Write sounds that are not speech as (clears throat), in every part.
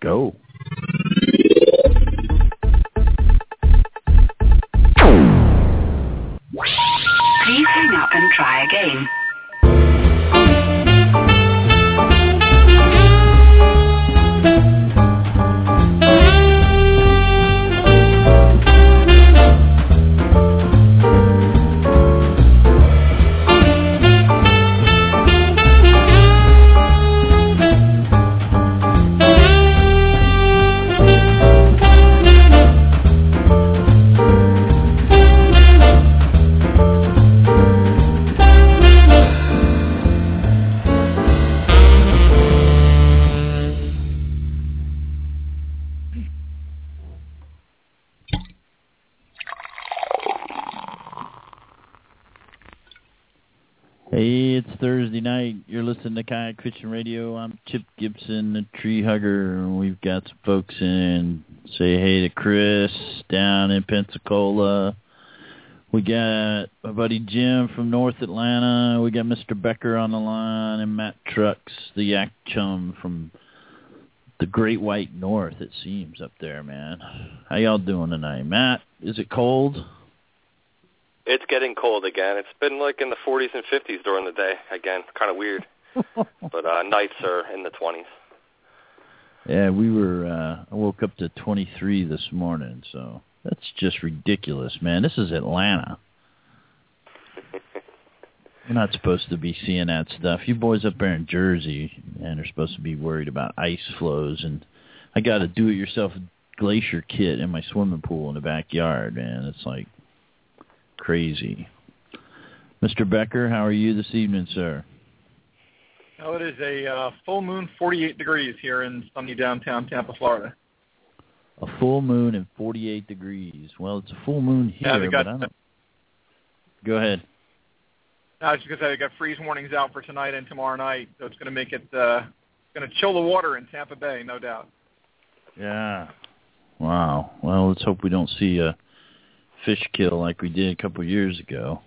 Go. Please hang up and try again. Kayak Fishing Radio. I'm Chip Gibson, the tree hugger. We've got some folks in. Say hey to Chris down in Pensacola. We got my buddy Jim from North Atlanta. We got Mr. Becker on the line and Matt Trucks, the yak chum from the Great White North, it seems, up there, man. How y'all doing tonight? Matt, is it cold? It's getting cold again. It's been like in the 40s and 50s during the day again. Kind of weird. (laughs) but uh nights are in the 20s. Yeah, we were. uh I woke up to 23 this morning, so that's just ridiculous, man. This is Atlanta. (laughs) You're not supposed to be seeing that stuff. You boys up there in Jersey, and are supposed to be worried about ice flows. And I got a do-it-yourself glacier kit in my swimming pool in the backyard, man. It's like crazy. Mr. Becker, how are you this evening, sir? Oh, it is a uh, full moon, 48 degrees here in sunny downtown Tampa, Florida. A full moon and 48 degrees. Well, it's a full moon here, Yeah, got- but I don't. Go ahead. I was just gonna say they got freeze warnings out for tonight and tomorrow night, so it's gonna make it uh, gonna chill the water in Tampa Bay, no doubt. Yeah. Wow. Well, let's hope we don't see a fish kill like we did a couple of years ago.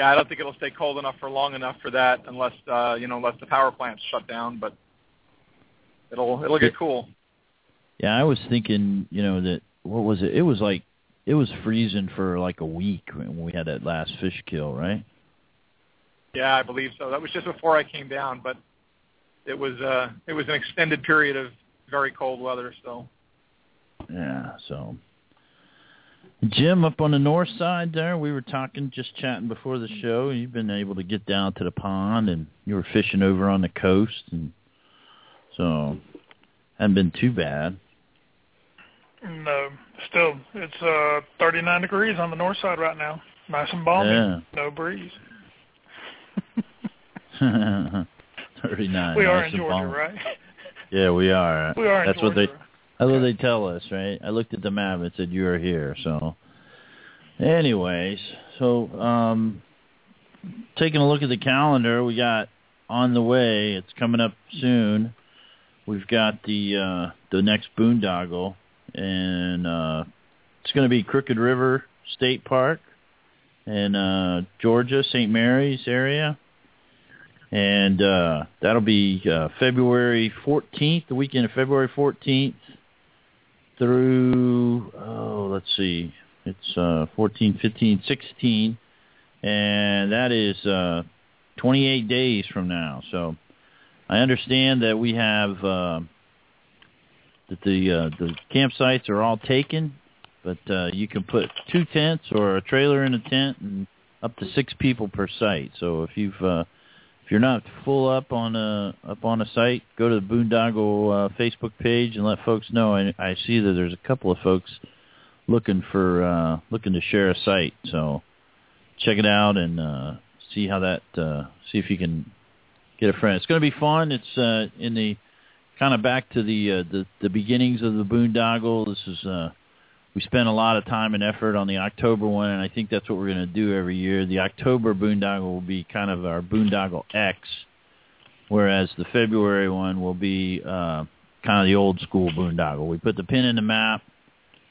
Yeah, I don't think it'll stay cold enough for long enough for that, unless uh, you know, unless the power plants shut down. But it'll it'll get cool. Yeah, I was thinking, you know, that what was it? It was like it was freezing for like a week when we had that last fish kill, right? Yeah, I believe so. That was just before I came down, but it was uh, it was an extended period of very cold weather. So Yeah, so Jim up on the north side there, we were talking just chatting before the show. You've been able to get down to the pond and you were fishing over on the coast and so hadn't been too bad. No, still it's uh 39 degrees on the north side right now. Nice and balmy. Yeah. No breeze. (laughs) Thirty nine. we are nice in Georgia, balmy. right? Yeah, we are. We are in That's what they What they tell us, right? I looked at the map and said you are here. So, anyways, so um, taking a look at the calendar, we got on the way. It's coming up soon. We've got the uh, the next boondoggle, and uh, it's going to be Crooked River State Park in uh, Georgia, St. Mary's area. And uh, that'll be uh, February 14th, the weekend of February 14th through, oh, let's see, it's uh, 14, 15, 16, and that is uh, 28 days from now. So I understand that we have uh, that the uh, the campsites are all taken, but uh, you can put two tents or a trailer in a tent and up to six people per site. So if you've uh, if you're not full up on a up on a site, go to the Boondoggle uh, Facebook page and let folks know. I, I see that there's a couple of folks looking for uh, looking to share a site. So check it out and uh, see how that uh, see if you can get a friend. It's going to be fun. It's uh, in the kind of back to the, uh, the the beginnings of the Boondoggle. This is uh, we spent a lot of time and effort on the October one, and I think that's what we're going to do every year. The October boondoggle will be kind of our boondoggle X, whereas the February one will be uh, kind of the old school boondoggle. We put the pin in the map.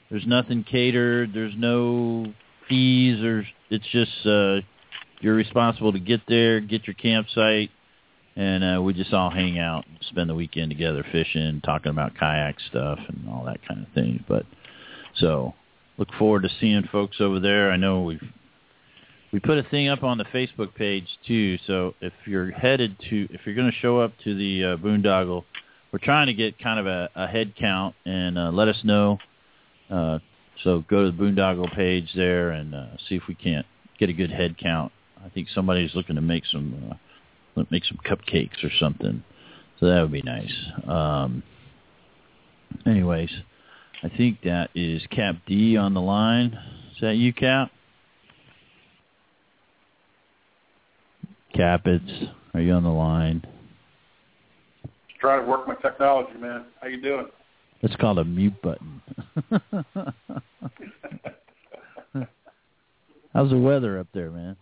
There's nothing catered. There's no fees, or it's just uh, you're responsible to get there, get your campsite, and uh, we just all hang out, spend the weekend together, fishing, talking about kayak stuff and all that kind of thing. But so look forward to seeing folks over there. I know we've we put a thing up on the Facebook page too. So if you're headed to, if you're going to show up to the uh, boondoggle, we're trying to get kind of a, a head count and uh, let us know. Uh, so go to the boondoggle page there and uh, see if we can't get a good head count. I think somebody's looking to make some uh, make some cupcakes or something. So that would be nice. Um, anyways, I think that is Cap D on the line. Is that you, Cap? Capits, are you on the line? Just trying to work my technology, man. How you doing? It's called a mute button. (laughs) How's the weather up there, man?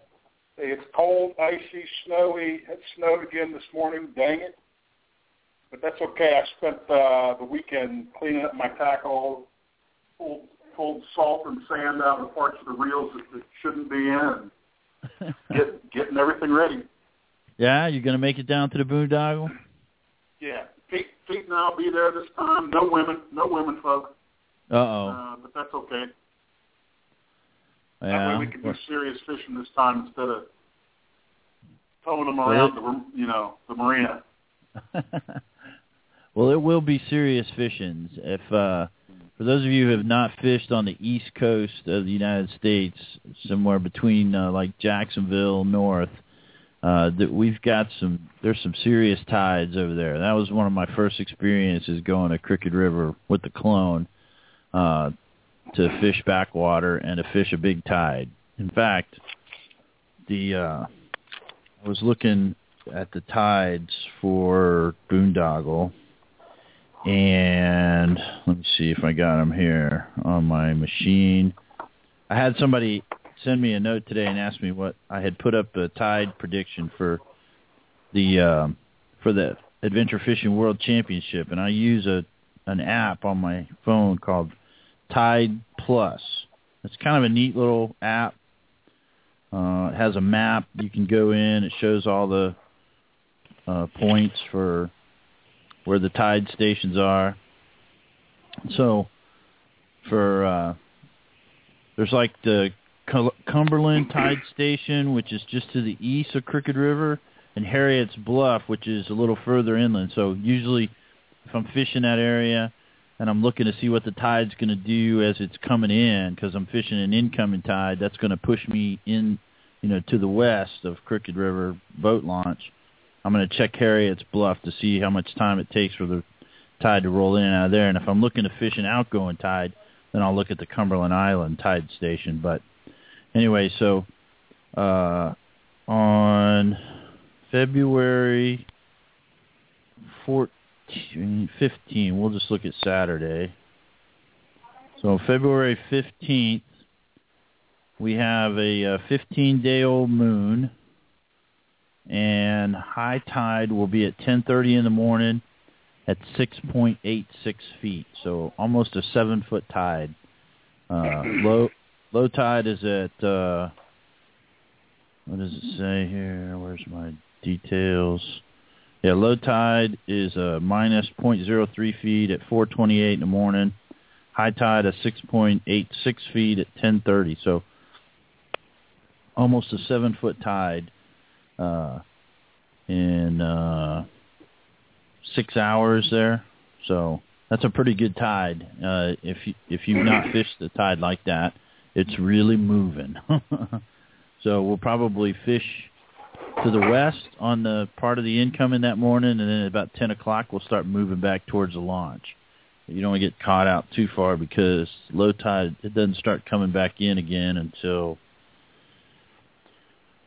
Hey, it's cold, icy, snowy. It snowed again this morning. Dang it! But that's okay. I spent uh, the weekend cleaning up my tackle, pulled, pulled salt and sand out of the parts of the reels that, that shouldn't be in, and (laughs) get, getting everything ready. Yeah, you're gonna make it down to the boondoggle. Yeah, Pete, Pete and I'll be there this time. No women, no women, folks. Uh-oh. Uh, but that's okay. Yeah. That way we can do serious fishing this time instead of towing them around the, you know, the marina. (laughs) well, it will be serious fishings. If uh, for those of you who have not fished on the east coast of the United States, somewhere between uh, like Jacksonville north, uh, that we've got some. There's some serious tides over there. That was one of my first experiences going to Crooked River with the clone uh, to fish backwater and to fish a big tide. In fact, the uh, I was looking at the tides for Boondoggle, and let me see if I got them here on my machine. I had somebody send me a note today and ask me what I had put up a tide prediction for the um, for the Adventure Fishing World Championship, and I use a an app on my phone called Tide Plus. It's kind of a neat little app. Uh, it has a map. You can go in. It shows all the uh, points for where the tide stations are. So, for uh, there's like the Cumberland Tide Station, which is just to the east of Crooked River, and Harriet's Bluff, which is a little further inland. So usually, if I'm fishing that area and I'm looking to see what the tide's going to do as it's coming in, because I'm fishing an incoming tide, that's going to push me in, you know, to the west of Crooked River boat launch. I'm going to check Harriet's Bluff to see how much time it takes for the tide to roll in and out of there. And if I'm looking to fish an outgoing tide, then I'll look at the Cumberland Island tide station. But anyway, so uh, on February 14, 15, we'll just look at Saturday. So February 15th, we have a uh, 15-day-old moon, and high tide will be at 10:30 in the morning at 6.86 feet, so almost a seven-foot tide. Uh, (clears throat) low low tide is at uh, what does it say here? Where's my details? Yeah, low tide is uh, minus 0.03 feet at 4:28 in the morning. High tide at 6.86 feet at 10:30. So almost a seven foot tide uh, in uh, six hours there. So that's a pretty good tide. Uh, if you, if you've not fished the tide like that, it's really moving. (laughs) so we'll probably fish to the west on the part of the incoming that morning, and then about 10 o'clock we'll start moving back towards the launch. You don't want to get caught out too far because low tide it doesn't start coming back in again until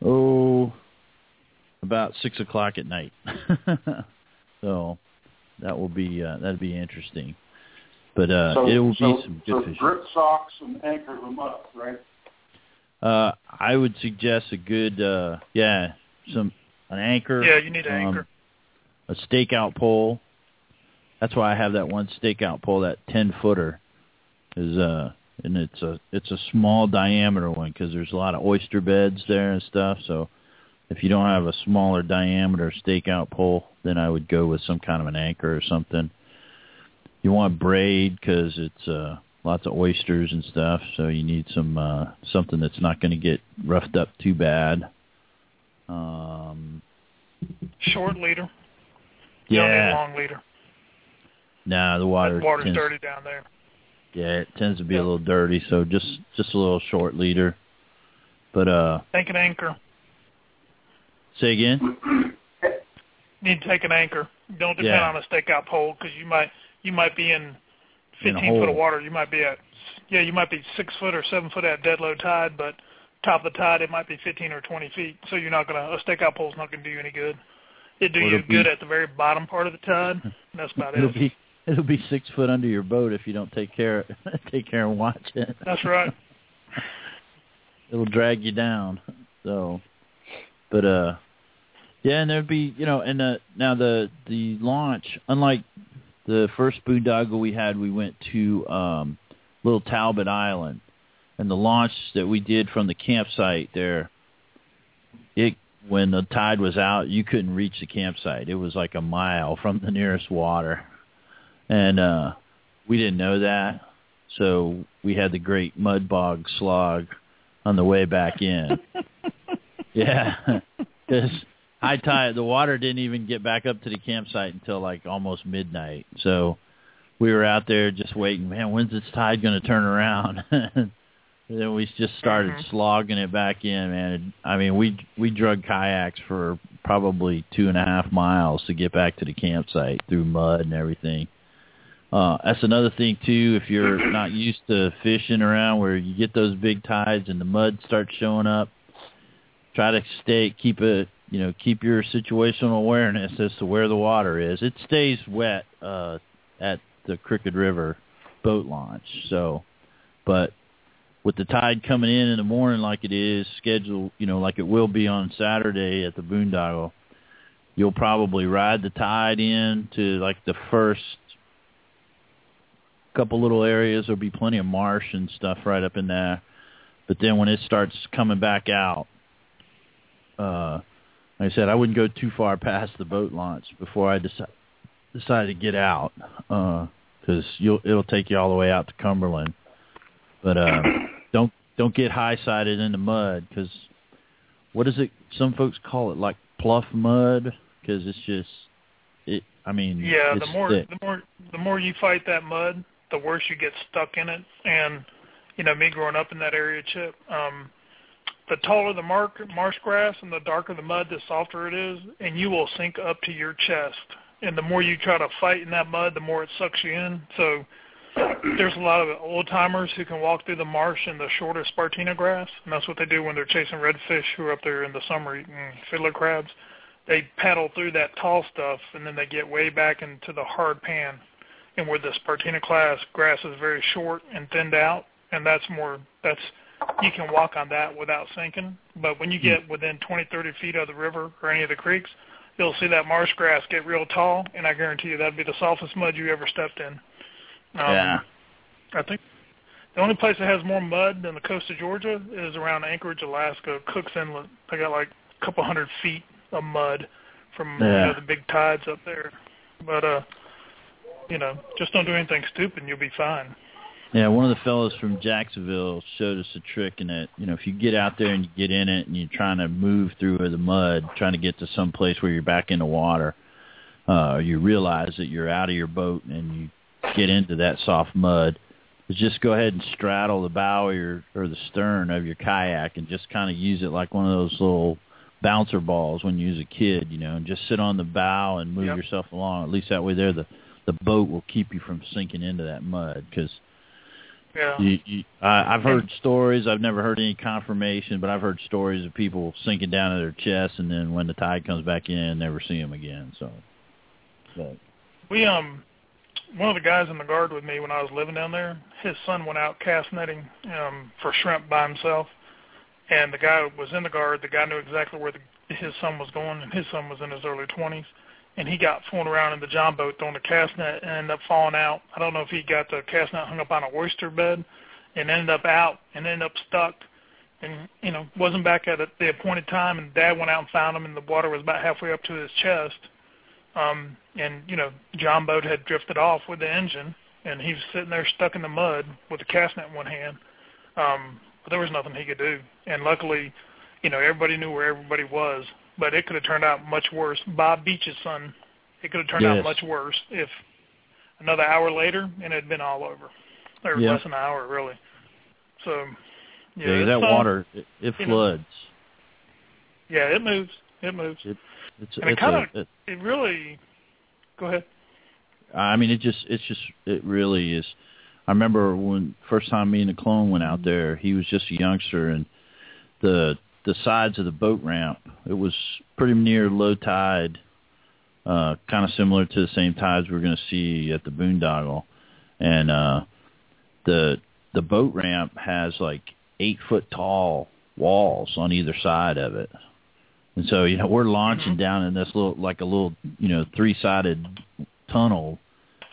oh about six o'clock at night. (laughs) so that will be uh, that'll be interesting. But uh, so, it will so, be some good so fishing. grip socks and anchor them up, right? Uh, I would suggest a good, uh, yeah, some an anchor. Yeah, you need an um, anchor. A stakeout pole. That's why I have that one stakeout pole, that ten footer, is uh, and it's a it's a small diameter one because there's a lot of oyster beds there and stuff. So if you don't have a smaller diameter stakeout pole, then I would go with some kind of an anchor or something. You want braid because it's uh, lots of oysters and stuff, so you need some uh, something that's not going to get roughed up too bad. Um, Short leader. You don't need yeah, long leader. nah, the water That water's tends, dirty down there. Yeah, it tends to be a little dirty, so just just a little short leader. But uh, Take an anchor. Say again. need to take an anchor. Don't depend Yeah. on a stakeout pole because you might you might be in In 15 foot of water. You might be at yeah you might be six foot or seven foot at dead low tide, but top of the tide it might be 15 or 20 feet. So you're not gonna a stakeout pole's not gonna do you any good. It do you be- good at the very bottom part of the tide. (laughs) and That's about It'll it. be it'll be six foot under your boat if you don't take care (laughs) take care and watch it. That's right. (laughs) It'll drag you down. So, but uh, yeah, and there'd be you know, and the now the the launch, unlike the first boondoggle we had, we went to um, Little Talbot Island, and the launch that we did from the campsite there, it when the tide was out, you couldn't reach the campsite. It was like a mile from the nearest water, and uh, we didn't know that, so we had the great mud bog slog on the way back in. (laughs) yeah, (laughs) because high tide, the water didn't even get back up to the campsite until like almost midnight. So we were out there just waiting. Man, when's this tide going to turn around? (laughs) and then we just started Mhm. slogging it back in. Man, I mean, we we drug kayaks for probably two and a half miles to get back to the campsite through mud and everything. Uh, that's another thing too. If you're not used to fishing around where you get those big tides and the mud starts showing up, try to stay, keep it, you know, keep your situational awareness as to where the water is. It stays wet uh, at the Crooked River boat launch. So, but with the tide coming in in the morning like it is scheduled, you know, like it will be on Saturday at the Boondoggle, you'll probably ride the tide in to like the first couple little areas. There'll be plenty of marsh and stuff right up in there. But then when it starts coming back out, uh, like I said, I wouldn't go too far past the boat launch before I decide decide to get out, because you'll it'll take you all the way out to Cumberland. But uh, (clears throat) don't don't get high sided in the mud, because what is it? Some folks call it like pluff mud, because it's just it. I mean, Yeah, it's the more thick. the more the more you fight that mud, the worse you get stuck in it. And you know, me growing up in that area, Chip, um, the taller the mark, marsh grass and the darker the mud, the softer it is, and you will sink up to your chest. And the more you try to fight in that mud, the more it sucks you in. So there's a lot of old timers who can walk through the marsh in the shorter Spartina grass, and that's what they do when they're chasing redfish who are up there in the summer eating fiddler crabs. They paddle through that tall stuff, and then they get way back into the hard pan, and where the Spartina class grass is very short and thinned out, and that's more that's you can walk on that without sinking. But when you get within 20, 30 feet of the river or any of the creeks, you'll see that marsh grass get real tall, and I guarantee you that'd be the softest mud you ever stepped in. Um, yeah. I think the only place that has more mud than the coast of Georgia is around Anchorage, Alaska, Cook's Inlet. They got like a couple hundred feet of mud from you know, the big tides up there. But uh you know, just don't do anything stupid and you'll be fine. Yeah, one of the fellows from Jacksonville showed us a trick in that, you know, if you get out there and you get in it and you're trying to move through the mud, trying to get to some place where you're back in the water, uh, you realize that you're out of your boat and you get into that soft mud, is just go ahead and straddle the bow or, your, or the stern of your kayak and just kind of use it like one of those little bouncer balls when you was a kid, you know, and just sit on the bow and move Yep. yourself along. At least that way there the the boat will keep you from sinking into that mud because Yeah. you, you, I, I've heard stories. I've never heard any confirmation, but I've heard stories of people sinking down to their chest, and then when the tide comes back in, never see them again. So, but We um one of the guys in the guard with me when I was living down there, his son went out cast netting um for shrimp by himself. And the guy was in the guard, the guy knew exactly where the, his son was going and his son was in his early 20s and he got fooling around in the john boat throwing the cast net and ended up falling out. I don't know if he got the cast net hung up on an oyster bed and ended up out and ended up stuck and you know wasn't back at the appointed time. And Dad went out and found him, and the water was about halfway up to his chest. Um, and you know, John boat had drifted off with the engine, and he was sitting there stuck in the mud with a cast net in one hand. Um, but there was nothing he could do. And luckily, you know, everybody knew where everybody was. But it could have turned out much worse. Bob Beach's son, it could have turned Yes. out much worse if another hour later and it had been all over. Or Yeah. less than an hour, really. So, yeah, Yeah, that uh, water it, it you know, floods. Yeah, it moves. It moves. It's and it it's kinda- it, It really. Go ahead. I mean, it just it's just it really is. I remember when first time me and the clone went out there, he was just a youngster, and the the sides of the boat ramp, it was pretty near low tide, uh, kind of similar to the same tides we're going to see at the Boondoggle, and uh, the the boat ramp has like eight foot tall walls on either side of it. And so, you know, we're launching down in this little, like a little, you know, three-sided tunnel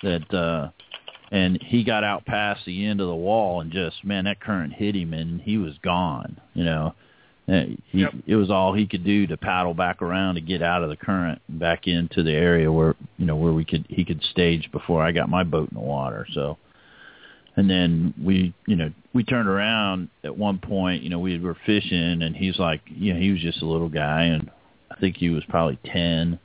that, uh, and he got out past the end of the wall and just, man, that current hit him and he was gone, you know. And He, Yep. It was all he could do to paddle back around to get out of the current back into the area where, you know, where we could, he could stage before I got my boat in the water. So, and then we, you know, we turned around at one point, you know, we were fishing and he's like, you know, he was just a little guy and I think he was probably 10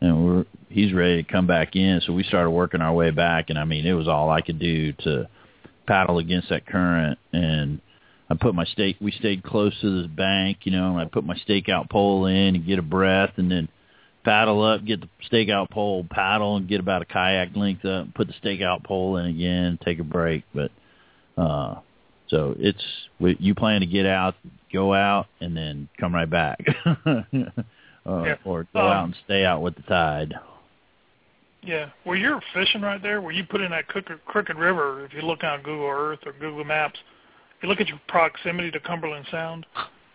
and we're, he's ready to come back in. So we started working our way back and I mean, it was all I could do to paddle against that current and I put my stake, we stayed close to the bank, you know, and I put my stakeout pole in and get a breath and then paddle up, get the stakeout pole, paddle and get about a kayak length up, put the stakeout pole in again, take a break. But, uh, so it's, you plan to get out, go out and then come right back. (laughs) uh, Yeah. Or go Um, out and stay out with the tide. Yeah. Where you're fishing right there, where you put in that Crooked, Crooked River, if you look on Google Earth or Google Maps, you look at your proximity to Cumberland Sound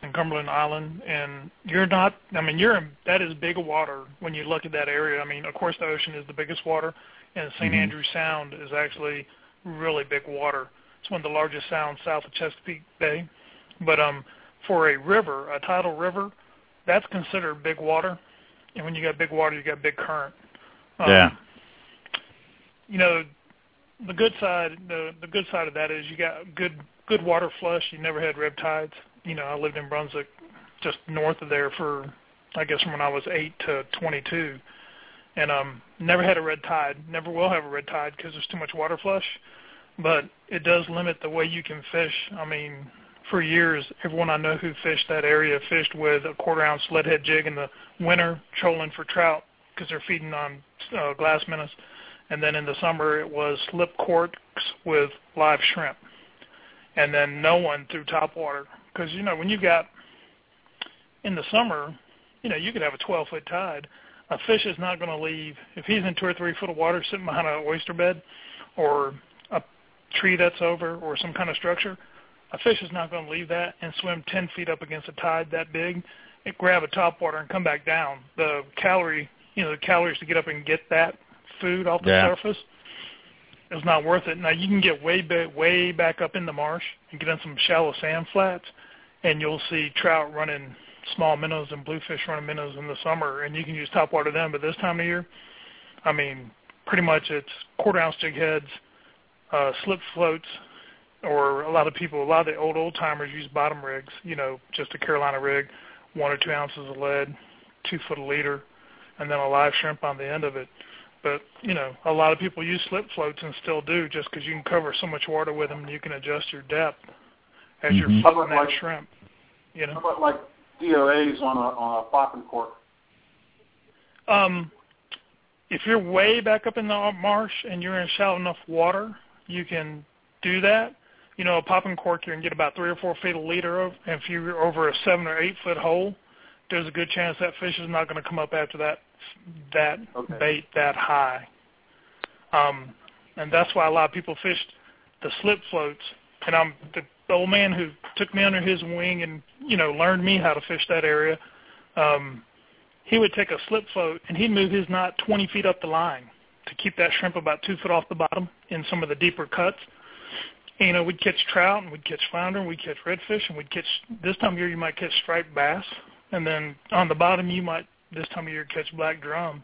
and Cumberland Island, and you're not, I mean, you're that is big water when you look at that area. I mean, of course, the ocean is the biggest water, and St. Mhm. Andrew Sound is actually really big water. It's one of the largest sounds south of Chesapeake Bay. But um, for a river, a tidal river, that's considered big water. And when you got big water, you got big current. Um, Yeah. You know, the good side, the the good side of that is you got good good water flush. You never had red tides. You know, I lived in Brunswick, just north of there for, I guess, from when I was eight to 22, and um, never had a red tide. Never will have a red tide because there's too much water flush. But it does limit the way you can fish. I mean, for years, everyone I know who fished that area fished with a quarter ounce lead head jig in the winter, trolling for trout because they're feeding on uh, glass minnows. And then in the summer, it was slip corks with live shrimp. And then no one threw top water because you know when you got in the summer, you know you could have a 12 foot tide. A fish is not going to leave if he's in two or three foot of water sitting behind an oyster bed or a tree that's over or some kind of structure. A fish is not going to leave that and swim 10 feet up against a tide that big and grab a top water and come back down. The calorie, you know, the calories to get up and get that food off the Yeah. surface is not worth it. Now you can get way back, way back up in the marsh and get on some shallow sand flats, and you'll see trout running small minnows and bluefish running minnows in the summer, and you can use top water then. But this time of year, I mean, pretty much it's quarter ounce jig heads, uh, slip floats, or a lot of people, a lot of the old old timers use bottom rigs. You know, just a Carolina rig, one or two ounces of lead, two foot a leader, and then a live shrimp on the end of it. But you know, a lot of people use slip floats and still do, just because you can cover so much water with them, and you can adjust your depth as you're Mhm. floating that Like- shrimp. You know. How about like DOAs on a on a popping cork? Um, if you're way back up in the marsh and you're in shallow enough water, you can do that. You know, a popping cork, you can get about three or four feet a leader of. And if you're over a seven or eight foot hole, there's a good chance that fish is not going to come up after that that Okay. bait that high. Um, and that's why a lot of people fished the slip floats. And I'm the, old man who took me under his wing and you know learned me how to fish that area. Um, he would take a slip float and he'd move his knot 20 feet up the line to keep that shrimp about two foot off the bottom in some of the deeper cuts. And, you know, we'd catch trout and we'd catch flounder and we'd catch redfish and we'd catch this time of year you might catch striped bass and then on the bottom you might this time of year catch black drum.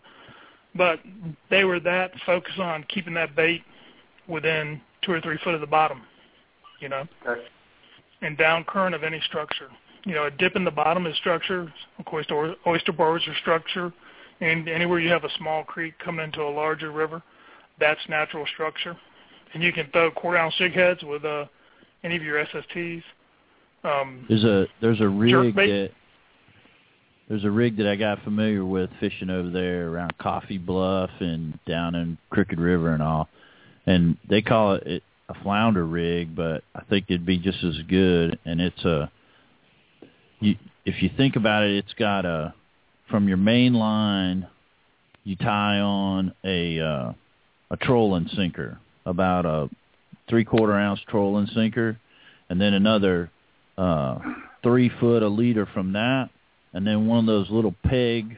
But they were that focused on keeping that bait within two or three foot of the bottom, you know, Okay. and down current of any structure. You know, a dip in the bottom is structure. Of course, the oyster bars are structure, and anywhere you have a small creek coming into a larger river, that's natural structure. And you can throw quarter ounce jig heads with uh, any of your SSTs. Um, There's a there's a rig Jerkbait? that there's a rig that I got familiar with fishing over there around Coffee Bluff and down in Crooked River and all, and they call it a flounder rig, but I think it'd be just as good. And it's a you if you think about it, it's got a from your main line, you tie on a uh, a trolling sinker, about a three quarter ounce trolling sinker, and then another uh, three foot a leader from that, and then one of those little peg,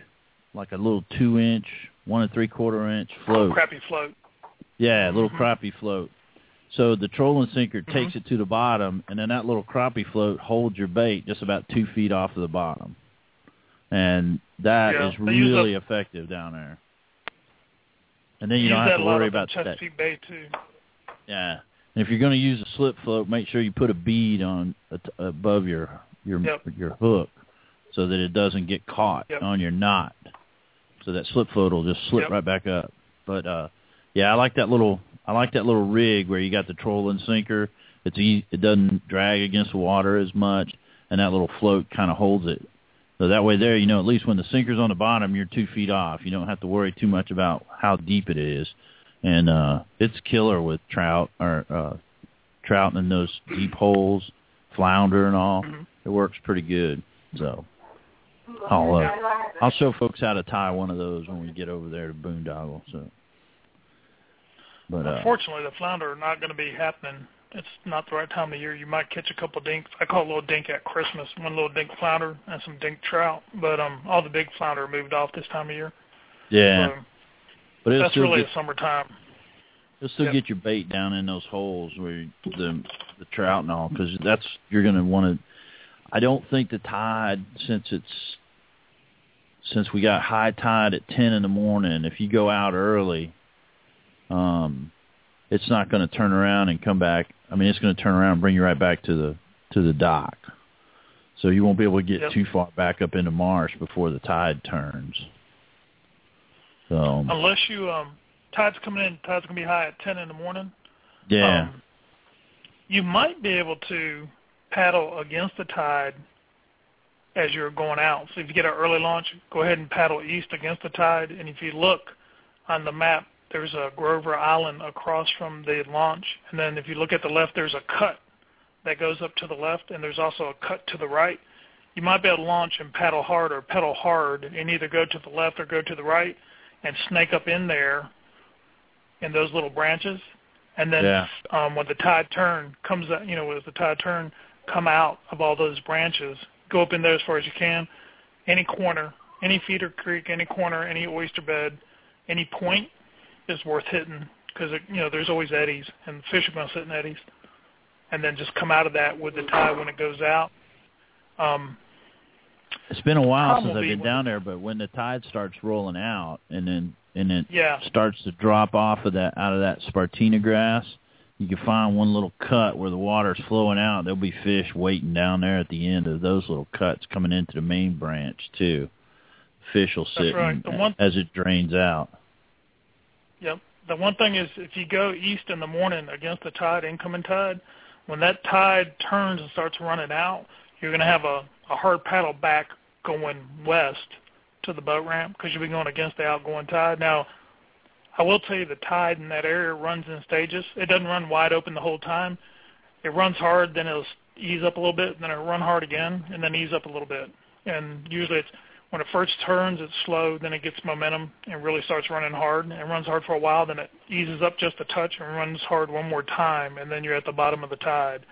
like a little two inch, one and three quarter inch float. crappie float. Yeah, a little Mhm. crappie float. So the trolling sinker Mhm. takes it to the bottom, and then that little crappie float holds your bait just about two feet off of the bottom, and that is Yeah, use really a- effective down there. And then you don't have to worry about that. Chesapeake Bay too. Yeah, and if you're going to use a slip float, make sure you put a bead on above your your Yep. your hook, so that it doesn't get caught Yep. on your knot. So that slip float will just slip Yep. right back up. But uh, yeah, I like that little I like that little rig where you got the trolling sinker. It's e- it doesn't drag against the water as much, and that little float kind of holds it. So that way, there you know at least when the sinker's on the bottom, you're two feet off. You don't have to worry too much about how deep it is, and uh, it's killer with trout or uh, trout in those deep holes, flounder and all. Mhm. It works pretty good. So I'll uh, I'll show folks how to tie one of those when we get over there to Boondoggle. So, but uh, Unfortunately, the flounder are not going to be happening. It's not the right time of year. You might catch a couple dinks. I call it a little dink at Christmas. One little dink flounder and some dink trout. But um, all the big flounder are moved off this time of year. yeah, So but it'll that's really get a summertime. it'll still Yep. get your bait down in those holes where you, the the trout and all because that's you're going to want to. I don't think the tide since it's since we got high tide at ten in the morning. If you go out early, um, it's not going to turn around and come back. I mean, it's going to turn around and bring you right back to the to the dock. So you won't be able to get Yep. too far back up into marsh before the tide turns. So Unless you um, tide's coming in, tide's going to be high at 10 in the morning. yeah, Um, you might be able to paddle against the tide as you're going out. So if you get an early launch, go ahead and paddle east against the tide. And if you look on the map, there's a Grover Island across from the launch. And then if you look at the left, there's a cut that goes up to the left, and there's also a cut to the right. You might be able to launch and paddle hard or pedal hard and either go to the left or go to the right and snake up in there in those little branches. And then Yeah. um, when the tide turn comes you know, as the tide turn, come out of all those branches, go up in there as far as you can. Any corner, any feeder creek, any corner, any oyster bed, any point is worth hitting because you know there's always eddies and fish are going to sit in eddies. And then just come out of that with the tide when it goes out. Um, It's been a while since I've been down there, but when the tide starts rolling out and then and it yeah, starts to drop off of that out of that Spartina grass, you can find one little cut where the water's flowing out. There'll be fish waiting down there at the end of those little cuts coming into the main branch too. Fish will sit right. one- as it drains out. Yep. The one thing is, if you go east in the morning against the tide, incoming tide, when that tide turns and starts running out, you're going to have a, a hard paddle back going west to the boat ramp because you'll be going against the outgoing tide. Now, I will tell you the tide in that area runs in stages. It doesn't run wide open the whole time. It runs hard, then it'll ease up a little bit, then it'll run hard again, and then ease up a little bit. And usually it's when it first turns, it's slow, then it gets momentum and really starts running hard. And it runs hard for a while, then it eases up just a touch and runs hard one more time, and then you're at the bottom of the tide.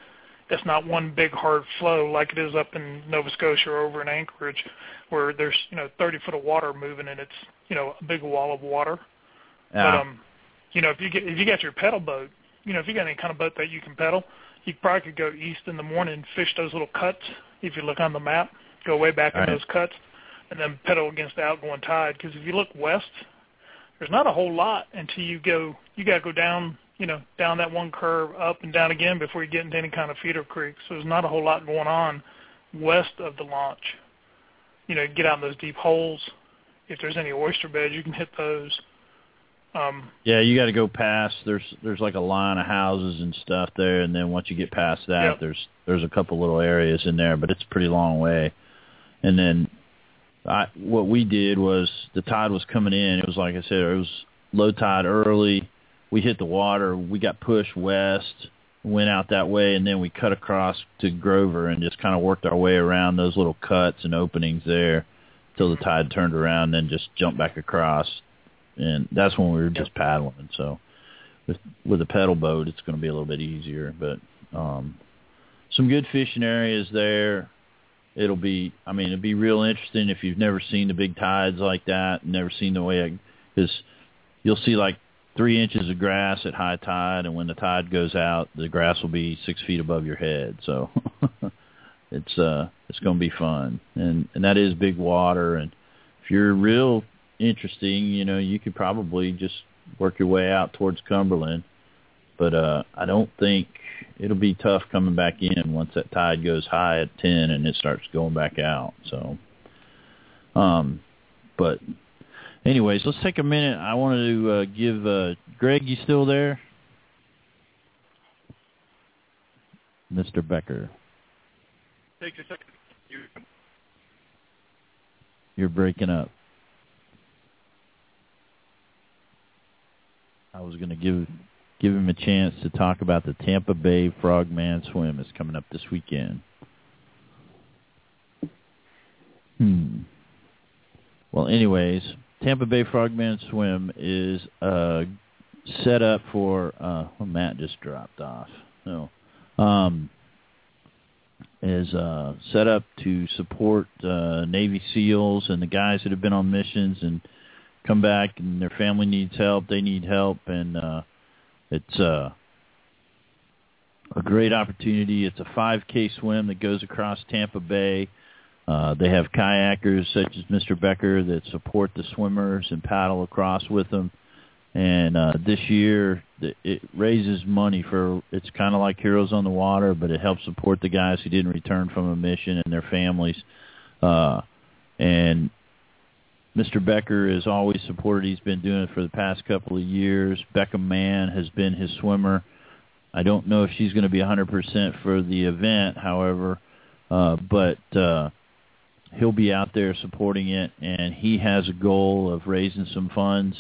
It's not one big hard flow like it is up in Nova Scotia or over in Anchorage, where there's you know 30 foot of water moving and it's you know a big wall of water. But um, you know if you get if you got your pedal boat you know, if you got any kind of boat that you can pedal, you probably could go east in the morning and fish those little cuts. If you look on the map, go way back All in right. those cuts, and then pedal against the outgoing tide. Because if you look west, there's not a whole lot until you go. You got to go down, you know, down that one curve, up and down again before you get into any kind of feeder creek. So there's not a whole lot going on west of the launch. You know, get out in those deep holes. If there's any oyster beds, you can hit those. Um, Yeah, you got to go past. There's there's like a line of houses and stuff there, and then once you get past that, Yep. there's there's a couple little areas in there, but it's a pretty long way. And then, I what we did was the tide was coming in. It was like I said, it was low tide early. We hit the water. We got pushed west, went out that way, and then we cut across to Grover and just kind of worked our way around those little cuts and openings there till the tide turned around, and then just jumped back across and that's when we were just paddling. So with with a pedal boat, it's going to be a little bit easier. But um, some good fishing areas there. It'll be, I mean, it'll be real interesting if you've never seen the big tides like that, never seen the way, because you'll see like three inches of grass at high tide, and when the tide goes out, the grass will be six feet above your head. So (laughs) it's uh, it's going to be fun, and and that is big water, and if you're real interesting, you know, you could probably just work your way out towards Cumberland. But uh I don't think it'll be tough coming back in once that tide goes high at 10 and it starts going back out. So um but anyways, let's take a minute. I wanted to uh, give uh Greg, you still there? Mr. Becker, Take a second. You, you're breaking up. I was going to give give him a chance to talk about the Tampa Bay Frogman Swim is coming up this weekend. Hmm. Well, anyways, Tampa Bay Frogman Swim is uh, set up for. Uh, oh, Matt just dropped off. No. Um, is uh, set up to support uh, Navy SEALs and the guys that have been on missions and come back and their family needs help. They need help, and uh, it's uh, a great opportunity. It's a 5K swim that goes across Tampa Bay. Uh, they have kayakers such as Mr. Becker that support the swimmers and paddle across with them. And uh, this year, it raises money for. It's kind of like Heroes on the Water, but it helps support the guys who didn't return from a mission and their families. Uh, and Mr. Becker has always supported. He's been doing it for the past couple of years. Becca Mann has been his swimmer. I don't know if she's going to be 100% for the event, however, uh, but uh, he'll be out there supporting it, and he has a goal of raising some funds.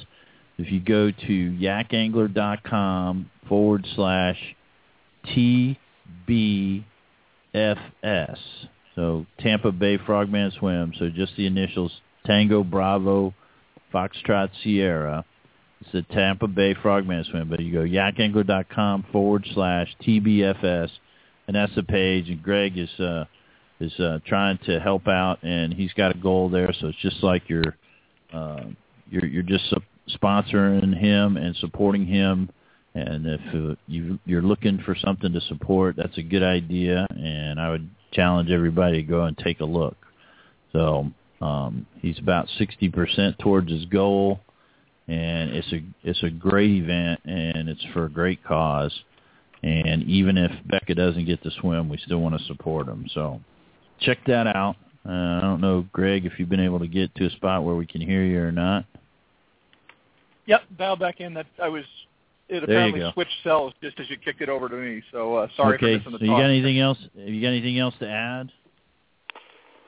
If you go to yakangler.com forward slash TBFS, so Tampa Bay Frogman Swim, so just the initials Tango Bravo Foxtrot Sierra. It's the Tampa Bay Frogman Swim, but you go yakangler.com forward slash TBFS, and that's the page. And Greg is uh, is uh, trying to help out, and he's got a goal there. So it's just like you're uh, you're you're just sponsoring him and supporting him. And if uh, you you're looking for something to support, that's a good idea. And I would challenge everybody to go and take a look. So um, he's about 60% towards his goal, and it's a it's a great event, and it's for a great cause. And even if Becca doesn't get to swim, we still want to support him. So check that out. Uh, I don't know, Greg, if you've been able to get to a spot where we can hear you or not. yep, dial back in. That I was. It There apparently switched cells just as you kicked it over to me. So uh, sorry okay, for missing the so you got anything else? Have you got anything else to add?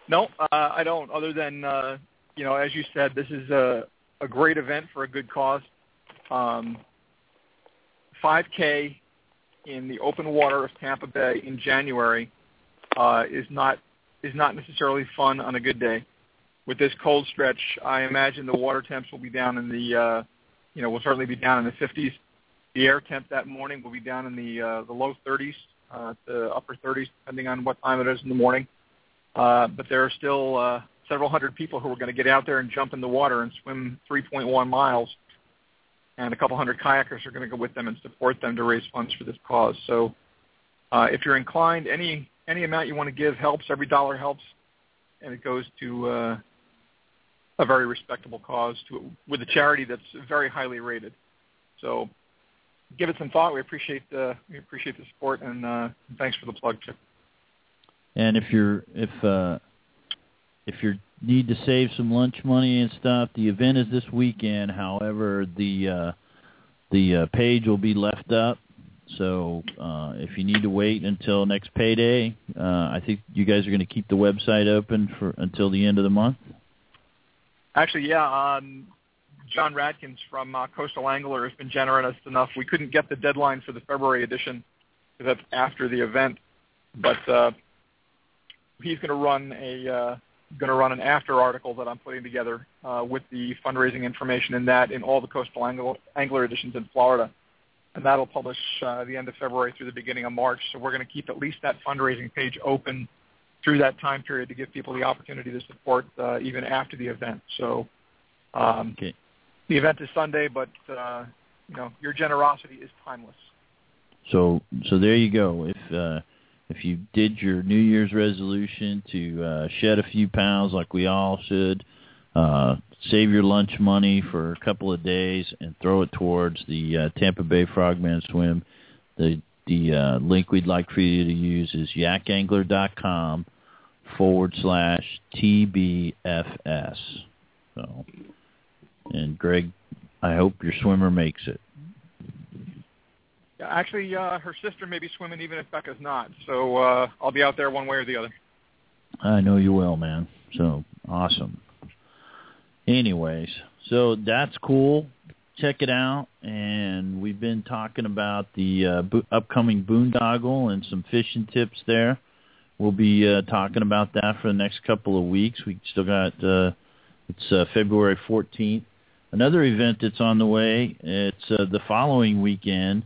No, uh, I don't. Other than uh, you know, as you said, this is a a great event for a good cause. Um, 5K in the open water of Tampa Bay in January uh, is not is not necessarily fun on a good day. With this cold stretch, I imagine the water temps will be down in the uh, you know will certainly be down in the 50s. The air temp that morning will be down in the uh, the low 30s uh, to upper 30s, depending on what time it is in the morning. Uh, but there are still uh, several hundred people who are going to get out there and jump in the water and swim 3.1 miles. and a couple hundred kayakers are going to go with them and support them to raise funds for this cause. So uh, if you're inclined, any any amount you want to give helps. Every dollar helps, and it goes to uh, a very respectable cause to with a charity that's very highly rated. So give it some thought. We appreciate the we appreciate the support and uh, thanks for the plug, Chip. And if you're if uh, if you need to save some lunch money and stuff, the event is this weekend. However, the uh, the uh, page will be left up. So uh, if you need to wait until next payday, uh, I think you guys are going to keep the website open for until the end of the month. Actually, yeah. Um, John Radkins from uh, Coastal Angler has been generous enough. We couldn't get the deadline for the February edition because that's after the event, but uh, he's going to run a uh, going to run an after article that I'm putting together uh, with the fundraising information in that in all the Coastal Angler, Angler editions in Florida, and that'll publish uh, the end of February through the beginning of March. So we're going to keep at least that fundraising page open through that time period to give people the opportunity to support uh, even after the event. So um, okay. the event is Sunday, but uh, you know your generosity is timeless. So so there you go. If uh, if you did your New Year's resolution to uh, shed a few pounds like we all should, uh, save your lunch money for a couple of days and throw it towards the uh, Tampa Bay Frogman Swim. The the uh, link we'd like for you to use is yakangler.com forward slash TBFS. So, and Greg, I hope your swimmer makes it. Yeah, actually, uh, her sister may be swimming even if Becca's not. So uh, I'll be out there one way or the other. I know you will, man. So awesome. Anyways, so that's cool. Check it out. And we've been talking about the uh, bo- upcoming boondoggle and some fishing tips there. We'll be uh, talking about that for the next couple of weeks. We still got uh, it's uh, February 14th. Another event that's on the way. It's uh, the following weekend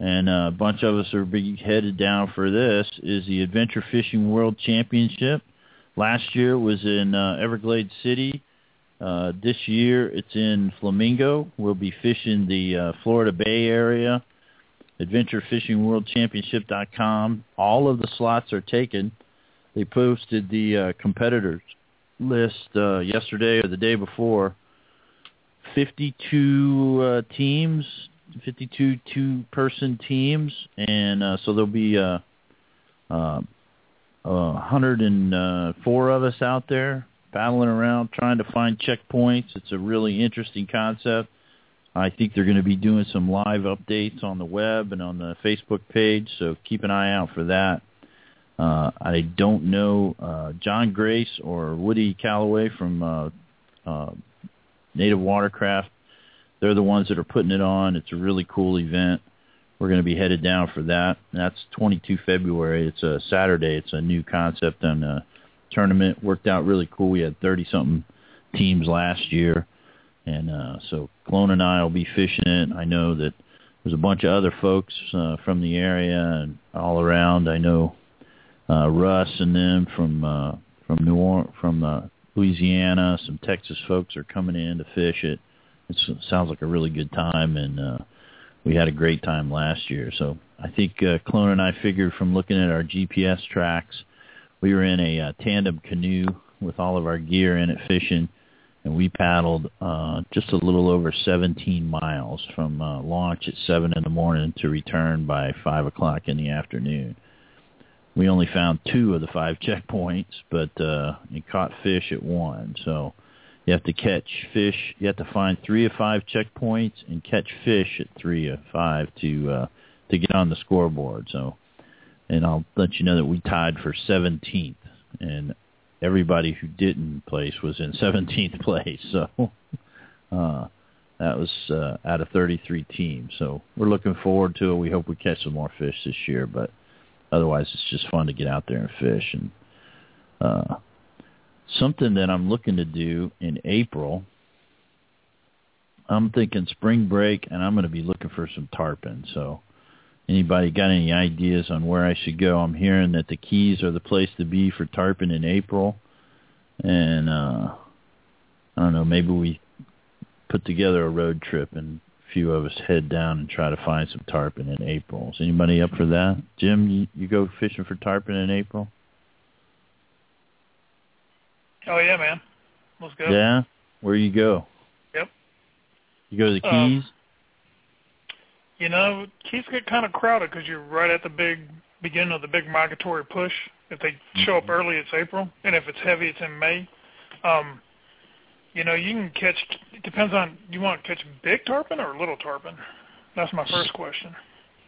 and uh, a bunch of us are be headed down for this, is the Adventure Fishing World Championship. Last year was in uh, Everglades City. Uh, this year it's in Flamingo. We'll be fishing the uh, Florida Bay area. AdventureFishingWorldChampionship.com. All of the slots are taken. They posted the uh, competitors list uh, yesterday or the day before. 52 uh, teams, 52 two-person teams, and uh, so there'll be uh, uh, uh, 104 of us out there battling around trying to find checkpoints. It's a really interesting concept. I think they're going to be doing some live updates on the web and on the Facebook page, so keep an eye out for that. Uh, I don't know uh, John Grace or Woody Callaway from uh, uh, Native Watercraft. They're the ones that are putting it on. It's a really cool event. We're going to be headed down for that. That's 22 February. It's a Saturday. It's a new concept and a tournament. Worked out really cool. We had 30 something teams last year, and uh, so Clone and I will be fishing it. I know that there's a bunch of other folks uh, from the area and all around. I know uh, Russ and them from uh, from New Orleans, from uh, Louisiana. Some Texas folks are coming in to fish it. It sounds like a really good time, and uh, we had a great time last year. So I think uh, Clone and I figured from looking at our GPS tracks, we were in a uh, tandem canoe with all of our gear in it fishing, and we paddled uh, just a little over 17 miles from uh, launch at 7 in the morning to return by 5 o'clock in the afternoon. We only found two of the five (laughs) checkpoints, but uh, we caught fish at one. So you have to catch fish. You have to find three of five checkpoints and catch fish at three of five to uh, to get on the scoreboard. So, and I'll let you know that we tied for 17th, and everybody who didn't place was in (laughs) 17th place. So (laughs) uh, that was uh, out of 33 teams. So we're looking forward to it. We hope we catch some more fish this year, but otherwise it's just fun to get out there and fish and. Uh, something that I'm looking to do in April. I'm thinking spring break, and I'm going to be looking for some tarpon. So, anybody got any ideas on where I should go? I'm hearing that the Keys are the place to be for tarpon in April, and uh, I don't know. Maybe we put together a road trip and a few of us head down and try to find some tarpon in April. Is anybody up for that? Jim, you, you go fishing for tarpon in April? Oh yeah, man. Let's go. Yeah. Where you go? Yep. You go to the Um, Keys. You know, Keys get kind of crowded because you're right at the big beginning of the big migratory push. If they show up early, it's April, and if it's heavy, it's in May. Um, you know, you can catch. It depends on you want to catch big tarpon or little tarpon. That's my first question.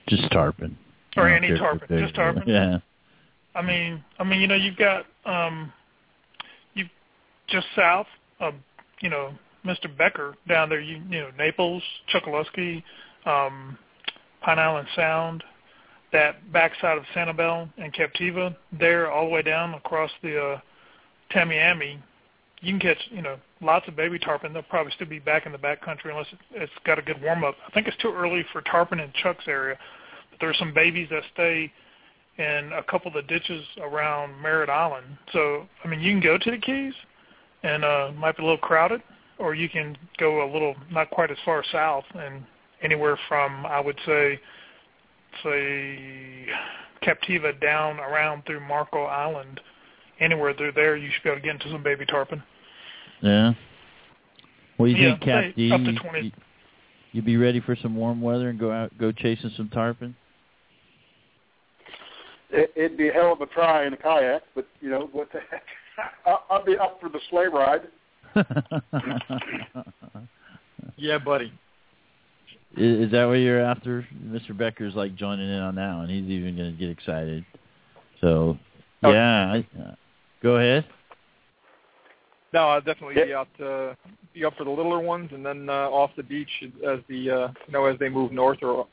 Just tarpon. Or any tarpon, just tarpon? Yeah. I mean, I mean, you know, you've got um, just south of, you know, Mr. Becker down there. You, you know, Naples, Chokoloskee, um, Pine Island Sound, that backside of Sanibel and Captiva, there all the way down across the uh, Tamiami. You can catch, you know, lots of baby tarpon. They'll probably still be back in the back country unless it, it's got a good warm up. I think it's too early for tarpon in Chuck's area, but there's some babies that stay in a couple of the ditches around Merritt Island. So, I mean, you can go to the Keys, and uh, might be a little crowded, or you can go a little not quite as far south, and anywhere from I would say, say Captiva down around through Marco Island, anywhere through there, you should be able to get into some baby tarpon. Yeah. What do you Yeah, think, Cap say D? up to You- 20. You, you be ready for some warm weather and go out, go chasing some tarpon? It, it'd be a hell of a try in a kayak, but you know what the heck? (laughs) I'll, I'll be up for the sleigh ride. (laughs) Yeah, buddy. Is, is that what you're after? Mr. Becker's like joining in on that one. He's even going to get excited. So, Oh. yeah, I, uh, go ahead. No, I'll definitely Yep. be out uh, be up for the littler ones, and then uh, off the beach as the uh, you know as they move north or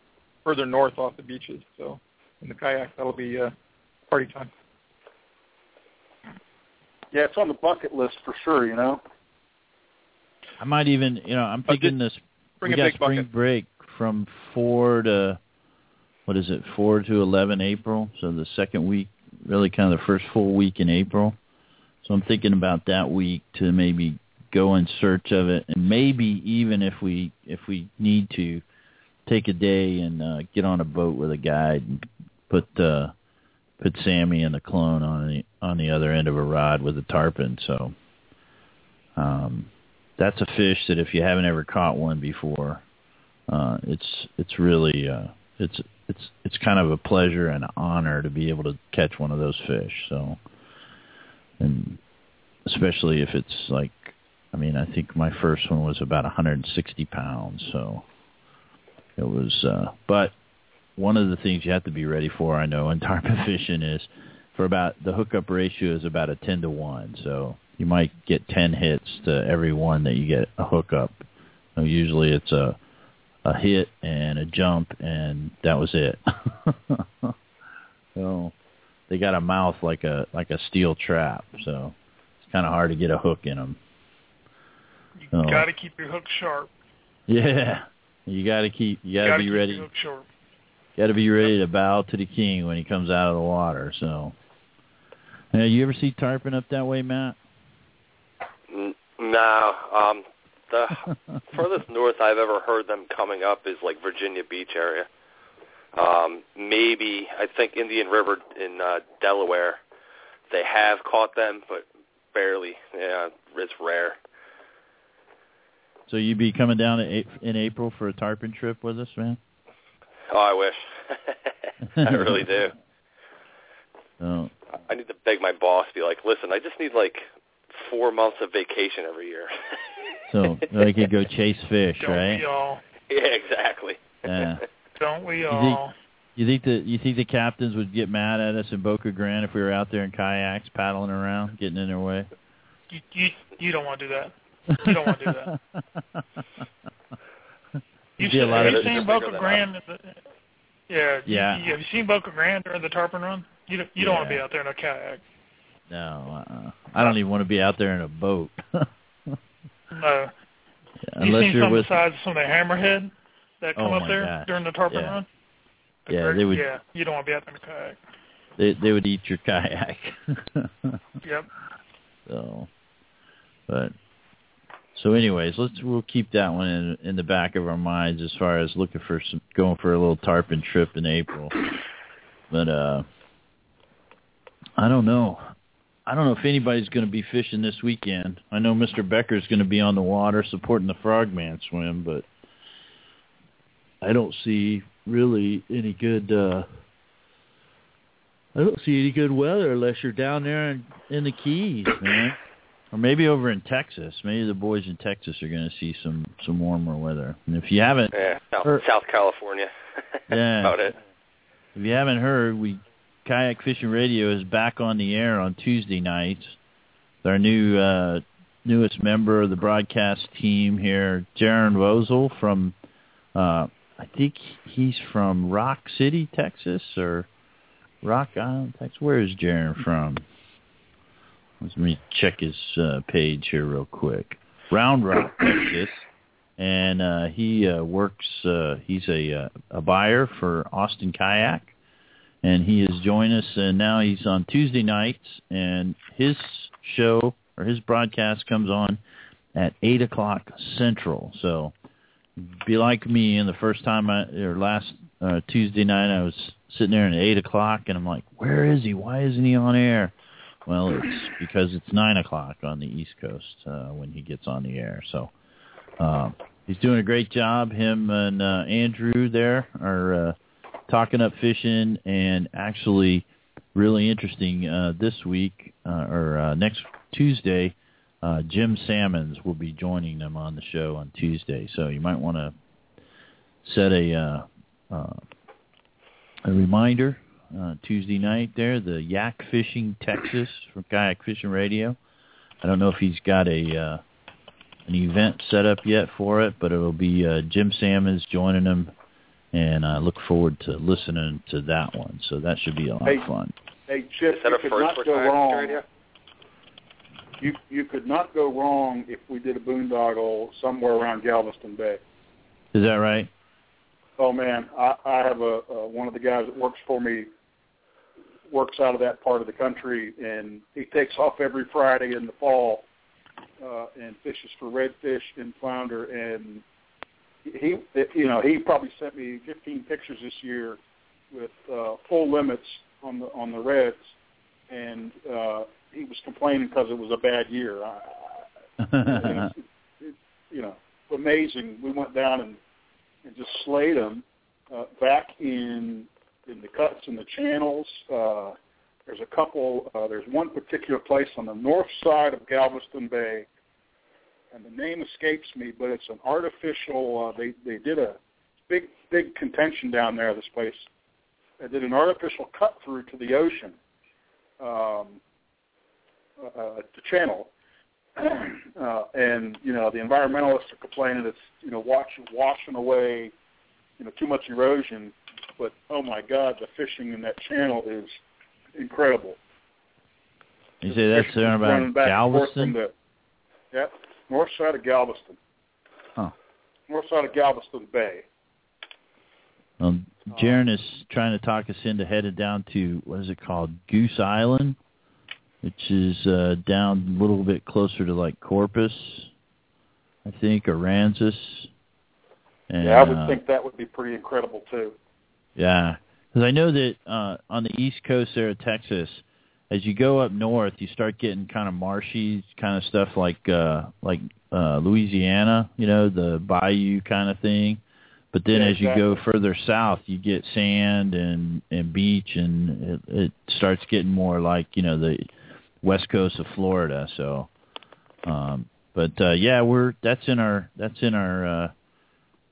further north off the beaches. So in the kayak, that'll be uh, party time. Yeah, it's on the bucket list for sure. You know. I might even, you know, I'm Uh, thinking this. Bring we got spring bucket. break from four to what is it? Four to eleven April. So the second week, really kind of the first full week in April. So I'm thinking about that week to maybe go in search of it, and maybe even if we if we need to, take a day and uh, get on a boat with a guide and put uh, put Sammy and the clone on the on the other end of a rod with a tarpon. So um, that's a fish that if you haven't ever caught one before, uh, it's it's really uh, it's it's it's kind of a pleasure and an honor to be able to catch one of those fish. So, and especially if it's like, I mean, I think my first one was about 160 pounds. So it was, uh, but one of the things you have to be ready for, I know, in tarpon (laughs) fishing is for about the hookup ratio is about a 10 to 1. So you might get 10 hits to every one that you get a hookup. So usually it's a a hit and a jump and that was it. (laughs) so they got a mouth like a like a steel trap. So it's kind of hard to get a hook in them. You Oh. got to keep your hook sharp. Yeah. You got to keep you got to be ready. Your hook sharp. Got to be ready to bow to the king when he comes out of the water. So, now you ever see tarpon up that way, Matt? No, um, the (laughs) furthest north I've ever heard them coming up is like Virginia Beach area. Um, maybe I think Indian River in uh, Delaware, they have caught them, but barely. Yeah, it's rare. so you'd be coming down in April for a tarpon trip with us, man? Oh, I wish. (laughs) I really do. (laughs) Oh, I need to beg my boss, to be like, listen, I just need like four months of vacation every year. (laughs) so I could go chase fish, Don't right? we all? yeah, exactly. Yeah. Don't we think- all? You think the you think the captains would get mad at us in Boca Grande if we were out there in kayaks paddling around, getting in their way? You, you you don't want to do that. You don't want to do that. You see a lot have of you seen Boca Grande? the- Yeah. you- Yeah. You, have you seen Boca Grande during the tarpon run? You don't, you don't want to be out there in a kayak. No, uh-uh. I don't even want to be out there in a boat. (laughs) No. you Unless seen you're some with of the size of some of the hammerhead that come Oh, up there gosh. during the tarpon Yeah. run? The Yeah, great- they would- Yeah, you don't want to be out there in a kayak. they they would eat your kayak. (laughs) Yep. so, but so, anyways, let's we'll keep that one in, in the back of our minds as far as looking for some going for a little tarpon trip in April. But uh, I don't know. I don't know if anybody's going to be fishing this weekend. I know Mr. Becker's going to be on the water supporting the Frogman swim, but I don't see really any good. uh I don't see any good weather unless you're down there in, in the Keys, man. Or maybe over in Texas. Maybe the boys in Texas are going to see some some warmer weather. And if you haven't, Yeah, South, Or- South California. (laughs) Yeah. about it. if you haven't heard, we Kayak Fishing Radio is back on the air on Tuesday nights. Our new uh, newest member of the broadcast team here, Jaron Rosel from, uh, I think he's from Rock City, Texas, or Rock Island, Texas. Where is Jaron from? Let me check his uh, page here real quick. Round Rock, (coughs) Texas, and uh, he uh, works. Uh, he's a uh, a buyer for Austin Kayak, and he has joined us. And now he's on Tuesday nights, and his show or his broadcast comes on at eight o'clock Central. So be like me. And the first time I or last uh, Tuesday night, I was sitting there at eight o'clock, and I'm like, "Where is he? Why isn't he on air?" Well, it's because it's nine o'clock on the East Coast uh, when he gets on the air. So um, he's doing a great job. Him and uh, Andrew there are uh, talking up fishing, and actually really interesting uh, this week uh, or uh, next Tuesday. Uh, Jim Sammons will be joining them on the show on Tuesday, so you might want to set a uh, uh, a reminder uh, Tuesday night there. The Yak Fishing Texas from Kayak Fishing Radio. I don't know if he's got a uh, an event set up yet for it, but it'll be uh, Jim Sammons joining him, and I look forward to listening to that one. So that should be a lot Hey. of fun. Hey, Chip, Is you could not go wrong. Radio? You you could not go wrong if we did a boondoggle somewhere around Galveston Bay. Is that right? Oh man, I, I have a, a one of the guys that works for me works out of that part of the country, and he takes off every Friday in the fall uh, and fishes for redfish and flounder. And he, you know, he probably sent me 15 pictures this year with uh, full limits on the on the reds, and uh, he was complaining because it was a bad year. I, I, (laughs) it's, it's, you know, amazing. We went down and and just slayed them uh, back in in the cuts and the channels. Uh, there's a couple. Uh, there's one particular place on the north side of Galveston Bay, and the name escapes me, but it's an artificial. Uh, they they did a big big contention down there. This place. They did an artificial cut through to the ocean, um, uh, the channel, (clears throat) uh, and you know the environmentalists are complaining it's you know watching washing away you know too much erosion, but oh my God, the fishing in that channel is incredible. You say that's there about back and forth Galveston? The, yep, north side of Galveston. Huh. North side of Galveston Bay. Um, Jaron is trying to talk us into headed down to what is it called, Goose Island, which is uh, down a little bit closer to like Corpus, I think, or Aransas. And, yeah, I would uh, think that would be pretty incredible too. Yeah, because I know that uh, on the east coast there of Texas, as you go up north, you start getting kind of marshy kind of stuff like uh, like uh, Louisiana, you know, the bayou kind of thing. But then Yeah, as you go further south, you get sand and and beach, and it, it starts getting more like you know the west coast of Florida. So, um, but uh, yeah, we're that's in our that's in our uh,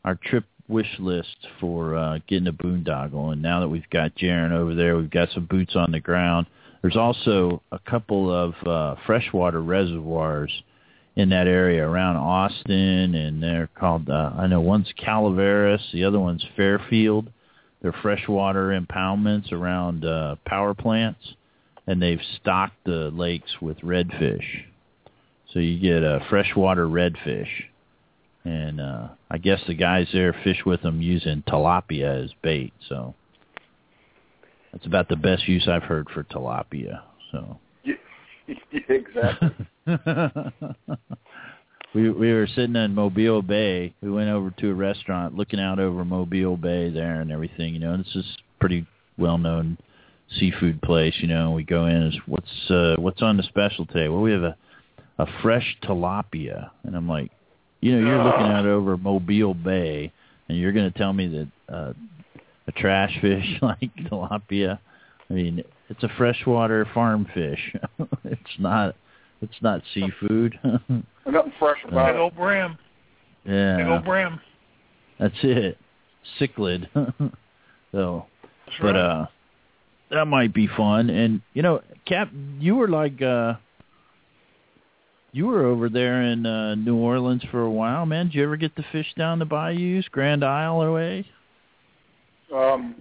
our trip wish list for uh, getting a boondoggle. And now that we've got Jaron over there, we've got some boots on the ground. There's also a couple of uh, freshwater reservoirs in that area around Austin, and they're called, uh, I know one's Calaveras, the other one's Fairfield. They're freshwater impoundments around uh, power plants, and they've stocked the lakes with redfish. So you get a freshwater redfish and uh I guess the guys there fish with them using tilapia as bait. So that's about the best use I've heard for tilapia. So (laughs) exactly. (laughs) we we were sitting in Mobile Bay. We went over to a restaurant, looking out over Mobile Bay there and everything. You know, and this is pretty well known seafood place. You know, we go in. Is what's uh, what's on the special today? Well, we have a a fresh tilapia, and I'm like, you know, you're looking out over Mobile Bay, and you're going to tell me that uh, a trash fish (laughs) like tilapia. I mean, it's a freshwater farm fish. (laughs) it's not. It's not seafood. There's nothing fresh Big about it. old brim. Big yeah, old brim. that's it. Cichlid. (laughs) so, That's but right. uh, that might be fun. And you know, Cap, you were like uh, you were over there in uh, New Orleans for a while, man. Did you ever get to fish down the bayous, Grand Isle away? Um,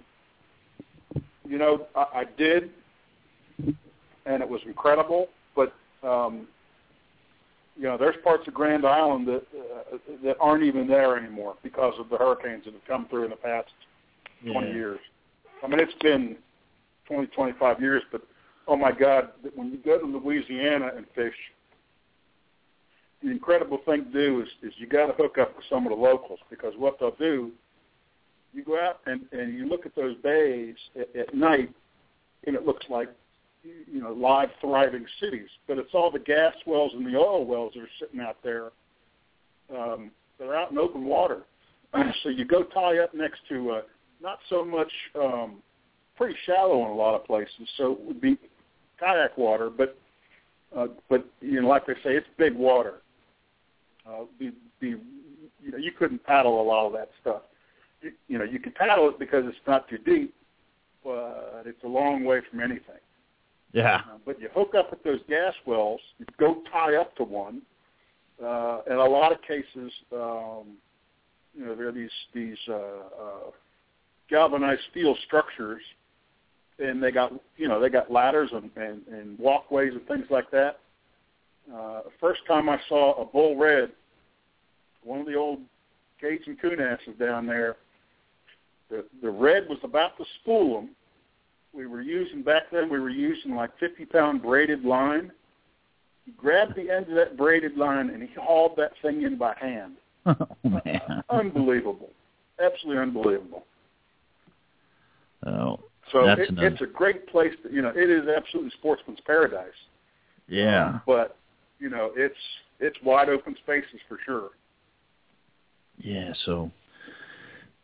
you know, I, I did, and it was incredible. But um, you know, there's parts of Grand Island that uh, that aren't even there anymore because of the hurricanes that have come through in the past 20 years. I mean, it's been 20, 25 years, but oh my God, when you go to Louisiana and fish, the incredible thing to do is, is you got to hook up with some of the locals because what they'll do, you go out and, and you look at those bays at, at night, and it looks like you know live thriving cities, but it's all the gas wells and the oil wells that are sitting out there. Um, they're out in open water, (clears throat) so you go tie up next to uh, not so much um, pretty shallow in a lot of places, so it would be kayak water, but uh, but you know, like they say, it's big water. Uh, be, be, you know, you couldn't paddle a lot of that stuff. You, you know, you can paddle it because it's not too deep, but it's a long way from anything. Yeah. Uh, but you hook up with those gas wells, you go tie up to one. Uh, in a lot of cases, um, you know, there are these these uh, uh, galvanized steel structures, and they got you know they got ladders and, and, and walkways and things like that. Uh, first time I saw a bull red, one of the old Gates and Kunasses down there, the the red was about to spool them. We were using back then. We were using like 50 pound braided line. He grabbed the end of that braided line and he hauled that thing in by hand. (laughs) oh man. Unbelievable, absolutely unbelievable. Oh, So it, it's a great place. To, you know, it is absolutely sportsman's paradise. yeah. Um, but you know, it's it's wide open spaces for sure. Yeah, so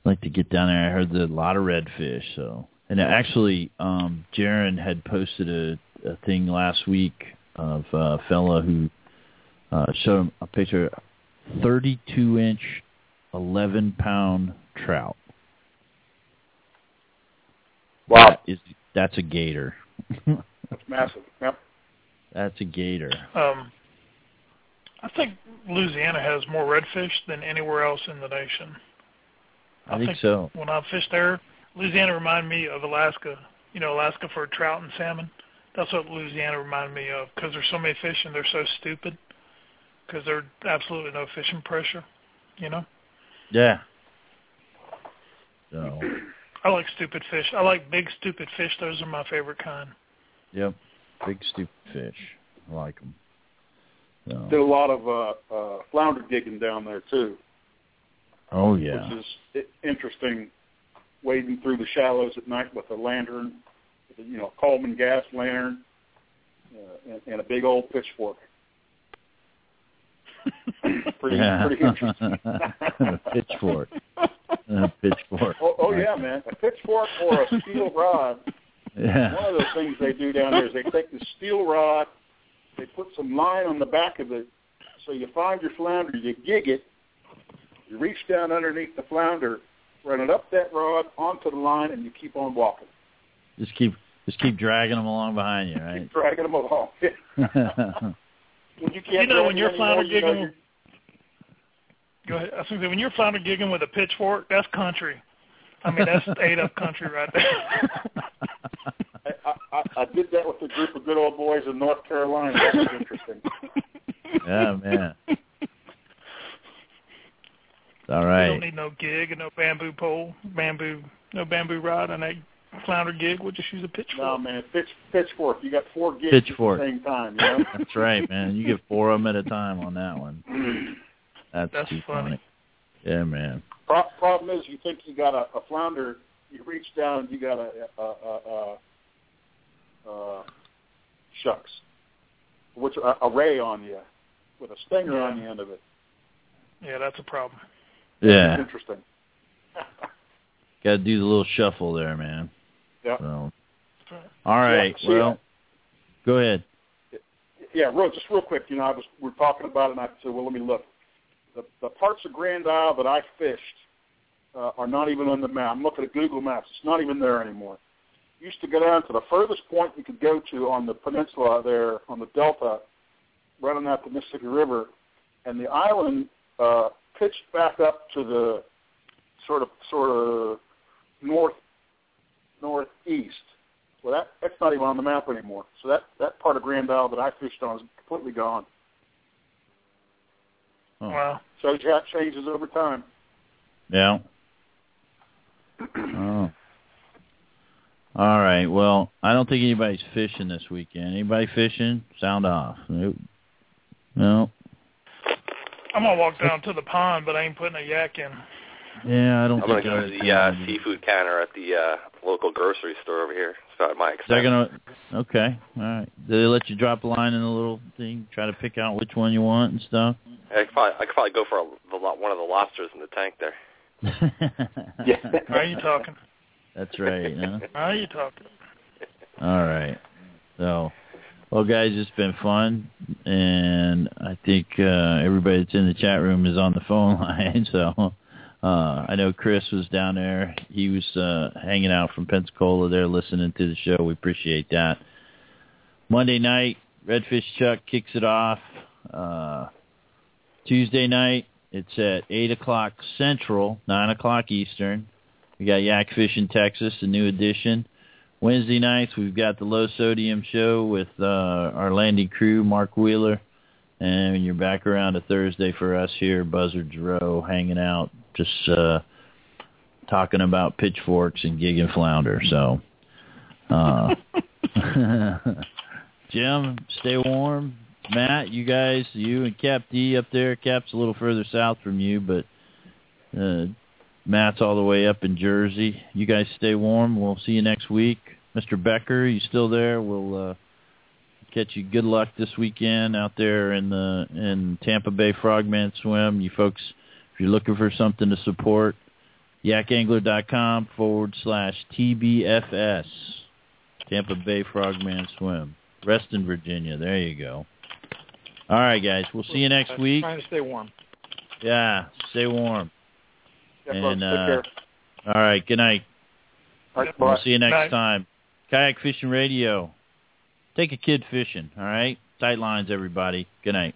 I'd like to get down there. I heard there a lot of redfish, so and actually, um Jaron had posted a, a thing last week of a fella who uh showed him a picture thirty two inch eleven pound trout. That is that's a gator. (laughs) That's massive. Yep. that's a gator. Um, I think Louisiana has more redfish than anywhere else in the nation. I think so. When I fished there, Louisiana reminded me of Alaska. You know, Alaska for trout and salmon. That's what Louisiana reminded me of because there's so many fish and they're so stupid because there's absolutely no fishing pressure. You know, Yeah. So, (clears throat) I like stupid fish. I like big stupid fish. Those are my favorite kind. yep. Big stupid fish. I like them. Did a lot of uh, uh, flounder digging down there too, Oh yeah. which is interesting. Wading through the shallows at night with a lantern, you know, a Coleman gas lantern, uh, and, and a big old pitchfork. (laughs) pretty, yeah. pretty interesting. (laughs) a pitchfork. A pitchfork. Oh, oh yeah, man, a pitchfork or a steel rod. (laughs) Yeah. One of those things they do down there is they take the steel rod, they put some line on the back of it, so you find your flounder, you gig it, you reach down underneath the flounder, run it up that rod onto the line, and you keep on walking. Just keep just keep dragging them along behind you, right? Keep dragging them along. (laughs) when you can't You know, when you're anymore, flounder you know gigging, go ahead. I was going to say when you're flounder gigging with a pitchfork, that's country. I mean, that's (laughs) ate up country right there. (laughs) I, I, I, I did that with a group of good old boys in North Carolina. That was interesting. (laughs) yeah, man. All right. You don't need no gig and no bamboo pole, bamboo, no bamboo rod, and that flounder gig. We'll just use a pitchfork. No, man, pitch, pitchfork. You got four gigs Pitchfork. at the same time. You know? (laughs) That's right, man. You get four of them at a time on that one. (clears throat) That's, That's too funny. Yeah, man. Pro- problem is, you think you got a, a flounder, you reach down and you got a, a, a, a, a shucks, which a, a ray on you with a stinger Yeah. on the end of it. Yeah, that's a problem. Yeah, (laughs) Interesting. (laughs) got to do the little shuffle there, man. Yep. So, all right. Yeah, see, well, go ahead. Yeah, real, just real quick. You know, I was we are talking about it, and I said, well, let me look. The the parts of Grand Isle that I fished uh, are not even on the map. I'm looking at Google Maps. It's not even there anymore. Used to go down to the furthest point you could go to on the peninsula there on the delta, running out the Mississippi River, and the island uh, pitched back up to the sort of sort of north northeast. Well, that that's not even on the map anymore. So that that part of Grand Isle that I fished on is completely gone. Oh. Wow. Shows you how it changes over time. Yeah. (clears throat) Oh. All right. Well, I don't think anybody's fishing this weekend. Anybody fishing? Sound off. Nope. No. I'm gonna walk down to the pond, but I ain't putting a yak in. Yeah, I don't I'm gonna think go to the uh, seafood counter at the uh, local grocery store over here. It's about my They're gonna. Okay. All right. Do they let you drop a line in the little thing? Try to pick out which one you want and stuff. I could probably, I could probably go for a, the, one of the lobsters in the tank there. (laughs) How are you talking? That's right. Huh? (laughs) How are you talking? All right. So, well, guys, it's been fun, and I think uh, everybody that's in the chat room is on the phone (laughs) line. So, uh, I know Chris was down there. He was uh, hanging out from Pensacola there, listening to the show. We appreciate that. Monday night, Redfish Chuck kicks it off. Uh, Tuesday night, it's at eight o'clock Central, nine o'clock Eastern. We got Yak Fish in Texas, a new edition. Wednesday nights we've got the low sodium show with uh, our landing crew, Mark Wheeler, and you're back around to Thursday for us here, Buzzards Row, hanging out, just uh, talking about pitchforks and gig and flounder. So, uh, (laughs) Jim, stay warm. Matt, you guys, you and Cap D up there. Cap's a little further south from you, but uh, Matt's all the way up in Jersey. You guys stay warm. We'll see you next week. Mr. Becker, you still there? We'll uh, catch you good luck this weekend out there in the in Tampa Bay Frogman Swim. You folks, if you're looking for something to support, yakangler.com forward slash TBFS. Tampa Bay Frogman Swim. Reston, Virginia. There you go. All right, guys. We'll see you next week. Trying to stay warm. Yeah, stay warm. Yeah, And, folks, uh. All right, good night. All right, We'll see you next Night. time. Kayak Fishing Radio. Take a kid fishing, all right? Tight lines, everybody. Good night.